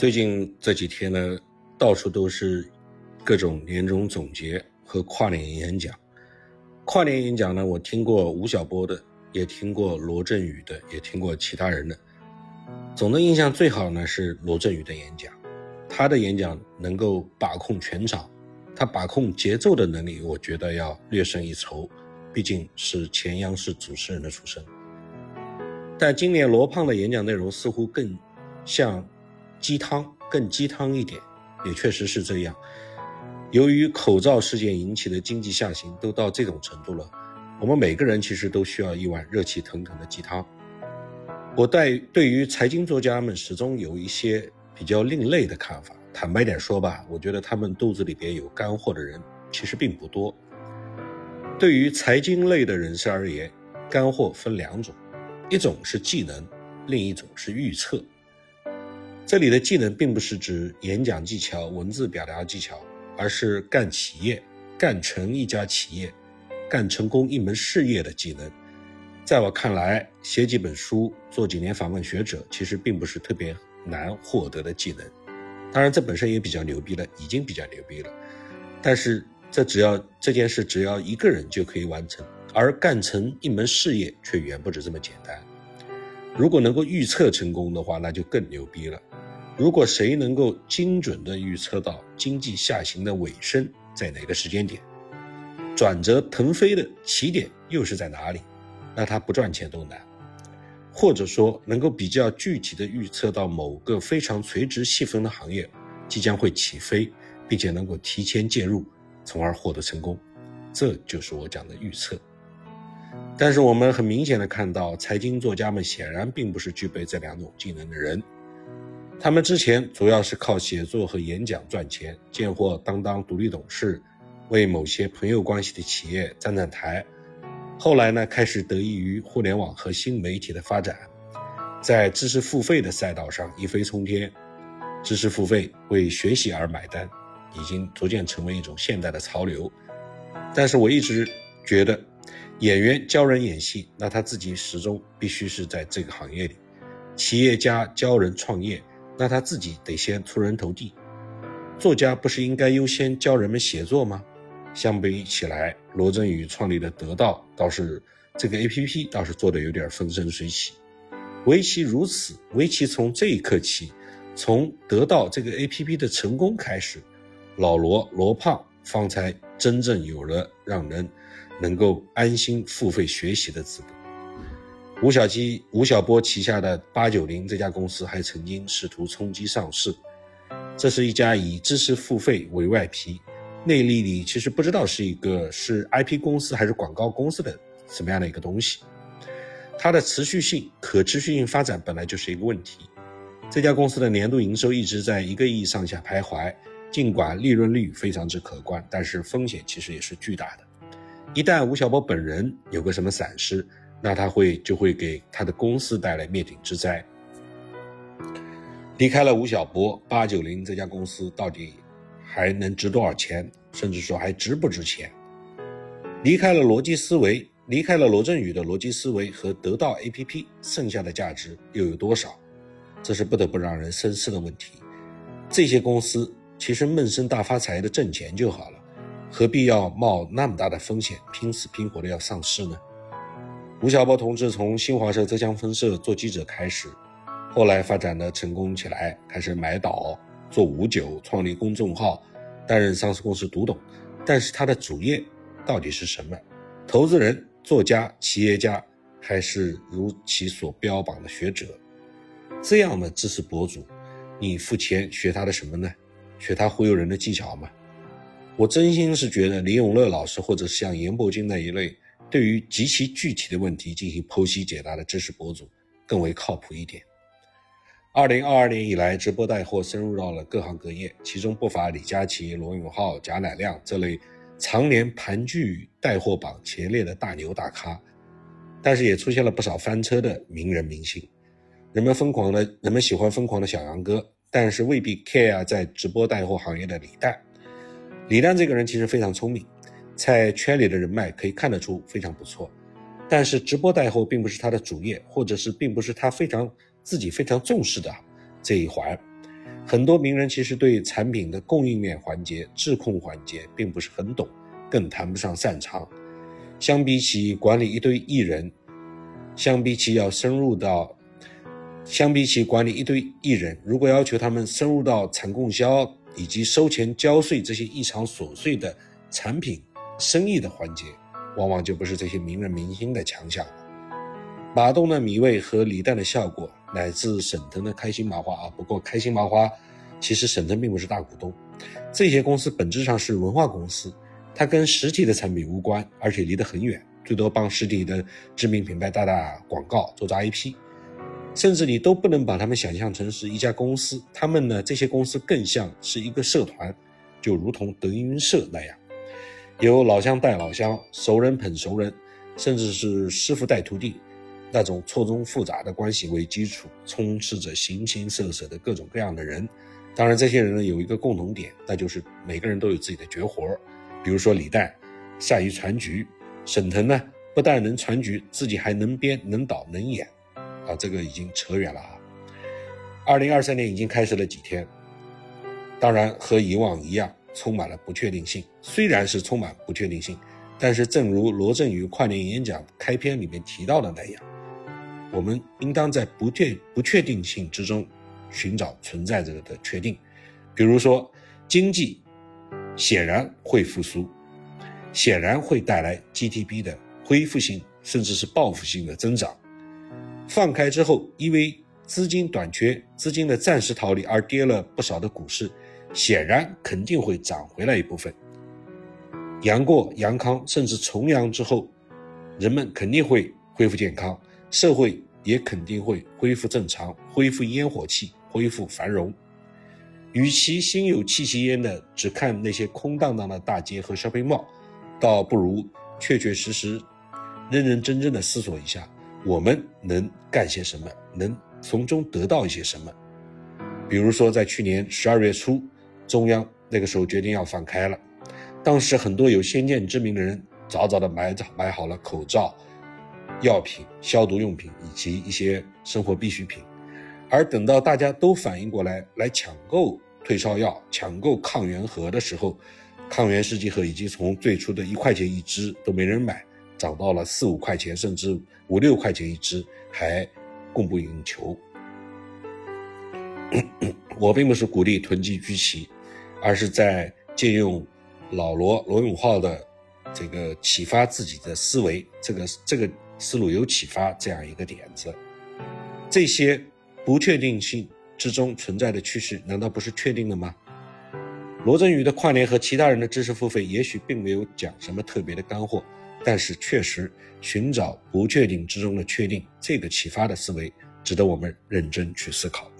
最近这几天呢，到处都是各种年终总结和跨年演讲。跨年演讲呢，我听过吴晓波的，也听过罗振宇的，也听过其他人的。总的印象最好呢是罗振宇的演讲，他的演讲能够把控全场，他把控节奏的能力，我觉得要略胜一筹。毕竟是前央视主持人的出身。但今年罗胖的演讲内容似乎更像。鸡汤更鸡汤一点，也确实是这样。由于口罩事件引起的经济下行都到这种程度了，我们每个人其实都需要一碗热气腾腾的鸡汤。我对对于财经作家们始终有一些比较另类的看法。坦白点说吧，我觉得他们肚子里边有干货的人其实并不多。对于财经类的人士而言，干货分两种，一种是技能，另一种是预测。这里的技能并不是指演讲技巧、文字表达技巧，而是干企业、干成一家企业、干成功一门事业的技能。在我看来，写几本书、做几年访问学者，其实并不是特别难获得的技能。当然，这本身也比较牛逼了，已经比较牛逼了。但是，这只要这件事只要一个人就可以完成，而干成一门事业却远不止这么简单。如果能够预测成功的话，那就更牛逼了。如果谁能够精准地预测到经济下行的尾声在哪个时间点，转折腾飞的起点又是在哪里，那他不赚钱都难。或者说，能够比较具体地预测到某个非常垂直细分的行业即将会起飞，并且能够提前介入，从而获得成功，这就是我讲的预测。但是我们很明显地看到，财经作家们显然并不是具备这两种技能的人。他们之前主要是靠写作和演讲赚钱，见货当当独立董事，为某些朋友关系的企业站站台。后来呢，开始得益于互联网和新媒体的发展，在知识付费的赛道上一飞冲天。知识付费为学习而买单，已经逐渐成为一种现代的潮流。但是我一直觉得，演员教人演戏，那他自己始终必须是在这个行业里；企业家教人创业。那他自己得先出人头地，作家不是应该优先教人们写作吗？相比起来，罗振宇创立的得到倒是这个 A P P 倒是做的有点风生水起。唯其如此，唯其从这一刻起，从得到这个 A P P 的成功开始，老罗罗胖方才真正有了让人能够安心付费学习的资本。吴晓基、吴晓波旗下的八九零这家公司还曾经试图冲击上市。这是一家以知识付费为外皮，内力里其实不知道是一个是 IP 公司还是广告公司的什么样的一个东西。它的持续性、可持续性发展本来就是一个问题。这家公司的年度营收一直在一个亿上下徘徊，尽管利润率非常之可观，但是风险其实也是巨大的。一旦吴晓波本人有个什么闪失，那他会就会给他的公司带来灭顶之灾。离开了吴晓波，八九零这家公司到底还能值多少钱？甚至说还值不值钱？离开了逻辑思维，离开了罗振宇的逻辑思维和得到 APP，剩下的价值又有多少？这是不得不让人深思的问题。这些公司其实闷声大发财的挣钱就好了，何必要冒那么大的风险，拼死拼活的要上市呢？吴晓波同志从新华社浙江分社做记者开始，后来发展的成功起来，开始买岛、做五九、创立公众号，担任上市公司独董。但是他的主业到底是什么？投资人、作家、企业家，还是如其所标榜的学者？这样的知识博主，你付钱学他的什么呢？学他忽悠人的技巧吗？我真心是觉得李永乐老师，或者像严伯钧那一类。对于极其具体的问题进行剖析解答的知识博主更为靠谱一点。二零二二年以来，直播带货深入到了各行各业，其中不乏李佳琦、罗永浩、贾乃亮这类常年盘踞带货榜前列的大牛大咖，但是也出现了不少翻车的名人明星。人们疯狂的，人们喜欢疯狂的小杨哥，但是未必 care 在直播带货行业的李诞。李诞这个人其实非常聪明。在圈里的人脉可以看得出非常不错，但是直播带货并不是他的主业，或者是并不是他非常自己非常重视的这一环。很多名人其实对产品的供应链环节、质控环节并不是很懂，更谈不上擅长。相比起管理一堆艺人，相比起要深入到，相比起管理一堆艺人，如果要求他们深入到产供销以及收钱交税这些异常琐碎的产品生意的环节，往往就不是这些名人明星的强项。马东的米味和李诞的效果。乃至沈腾的开心麻花啊，不过开心麻花其实沈腾并不是大股东，这些公司本质上是文化公司，它跟实体的产品无关，而且离得很远，最多帮实体的知名品牌打打广告，做做 IP，甚至你都不能把他们想象成是一家公司，他们呢这些公司更像是一个社团，就如同德云社那样，有老乡带老乡，熟人捧熟人，甚至是师傅带徒弟。那种错综复杂的关系为基础，充斥着形形色色的各种各样的人。当然，这些人呢有一个共同点，那就是每个人都有自己的绝活比如说李诞善于传局，沈腾呢不但能传局，自己还能编、能导、能演。啊，这个已经扯远了啊。二零二三年已经开始了几天，当然和以往一样，充满了不确定性。虽然是充满不确定性，但是正如罗振宇跨年演讲开篇里面提到的那样。我们应当在不确不确定性之中寻找存在着的确定，比如说经济显然会复苏，显然会带来 GDP 的恢复性甚至是报复性的增长。放开之后，因为资金短缺、资金的暂时逃离而跌了不少的股市，显然肯定会涨回来一部分。阳过阳康甚至重阳之后，人们肯定会恢复健康。社会也肯定会恢复正常，恢复烟火气，恢复繁荣。与其心有戚戚焉的只看那些空荡荡的大街和 shopping mall，倒不如确确实实、认认真真的思索一下，我们能干些什么，能从中得到一些什么。比如说，在去年十二月初，中央那个时候决定要放开了，当时很多有先见之明的人早早的买买好了口罩。药品、消毒用品以及一些生活必需品，而等到大家都反应过来来抢购退烧药、抢购抗原盒的时候，抗原试剂盒已经从最初的一块钱一支都没人买，涨到了四五块钱，甚至五六块钱一支，还供不应求。我并不是鼓励囤积居奇，而是在借用老罗罗永浩的这个启发自己的思维，这个这个。思路有启发，这样一个点子，这些不确定性之中存在的趋势，难道不是确定的吗？罗振宇的跨年和其他人的知识付费，也许并没有讲什么特别的干货，但是确实寻找不确定之中的确定，这个启发的思维，值得我们认真去思考。